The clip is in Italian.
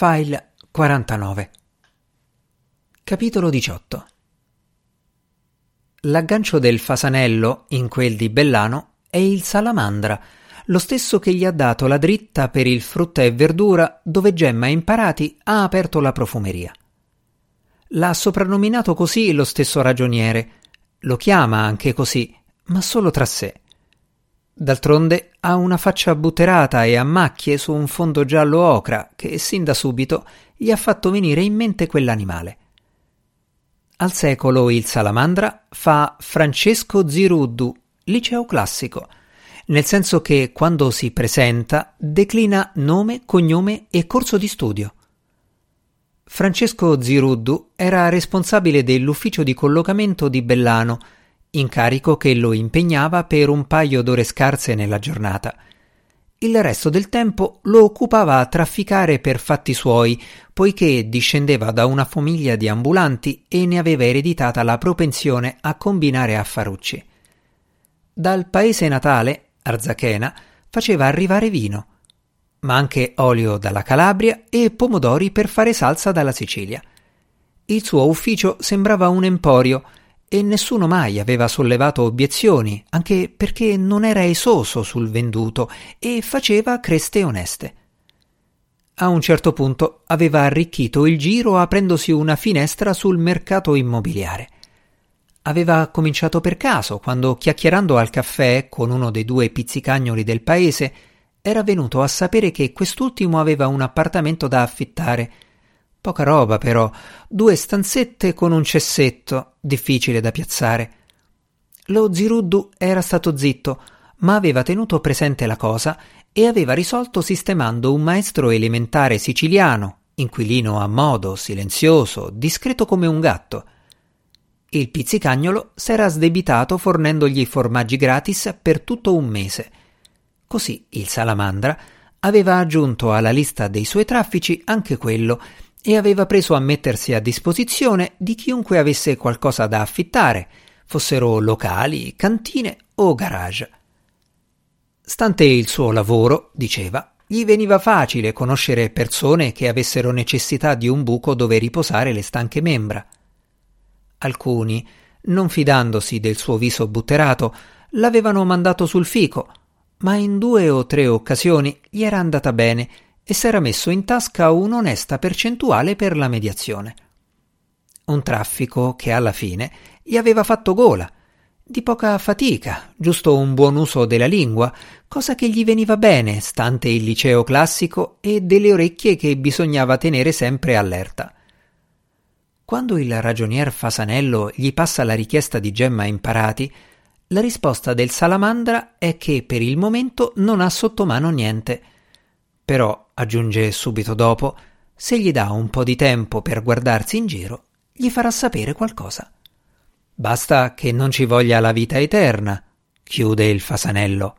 File 49 Capitolo 18 L'aggancio del fasanello, in quel di Bellano, è il salamandra, lo stesso che gli ha dato la dritta per il frutta e verdura dove Gemma Imparati ha aperto la profumeria. L'ha soprannominato così lo stesso ragioniere, lo chiama anche così, ma solo tra sé. D'altronde ha una faccia butterata e a macchie su un fondo giallo ocra che sin da subito gli ha fatto venire in mente quell'animale. Al secolo il salamandra fa Francesco Ziruddu, liceo classico, nel senso che quando si presenta declina nome, cognome e corso di studio. Francesco Ziruddu era responsabile dell'ufficio di collocamento di Bellano incarico che lo impegnava per un paio d'ore scarse nella giornata. Il resto del tempo lo occupava a trafficare per fatti suoi, poiché discendeva da una famiglia di ambulanti e ne aveva ereditata la propensione a combinare affarucci. Dal paese natale, Arzachena, faceva arrivare vino, ma anche olio dalla Calabria e pomodori per fare salsa dalla Sicilia. Il suo ufficio sembrava un emporio, e nessuno mai aveva sollevato obiezioni, anche perché non era esoso sul venduto e faceva creste oneste. A un certo punto aveva arricchito il giro aprendosi una finestra sul mercato immobiliare. Aveva cominciato per caso, quando chiacchierando al caffè con uno dei due pizzicagnoli del paese, era venuto a sapere che quest'ultimo aveva un appartamento da affittare Poca roba, però. Due stanzette con un cessetto, difficile da piazzare. Lo Ziruddu era stato zitto, ma aveva tenuto presente la cosa e aveva risolto sistemando un maestro elementare siciliano, inquilino a modo, silenzioso, discreto come un gatto. Il pizzicagnolo s'era sdebitato fornendogli formaggi gratis per tutto un mese. Così il salamandra aveva aggiunto alla lista dei suoi traffici anche quello e aveva preso a mettersi a disposizione di chiunque avesse qualcosa da affittare, fossero locali, cantine o garage. Stante il suo lavoro, diceva, gli veniva facile conoscere persone che avessero necessità di un buco dove riposare le stanche membra. Alcuni, non fidandosi del suo viso butterato, l'avevano mandato sul fico, ma in due o tre occasioni gli era andata bene e s'era messo in tasca un'onesta percentuale per la mediazione. Un traffico che alla fine gli aveva fatto gola, di poca fatica, giusto un buon uso della lingua, cosa che gli veniva bene, stante il liceo classico e delle orecchie che bisognava tenere sempre allerta. Quando il ragionier Fasanello gli passa la richiesta di Gemma imparati, la risposta del salamandra è che per il momento non ha sotto mano niente. Però aggiunge subito dopo, se gli dà un po' di tempo per guardarsi in giro, gli farà sapere qualcosa. Basta che non ci voglia la vita eterna, chiude il fasanello.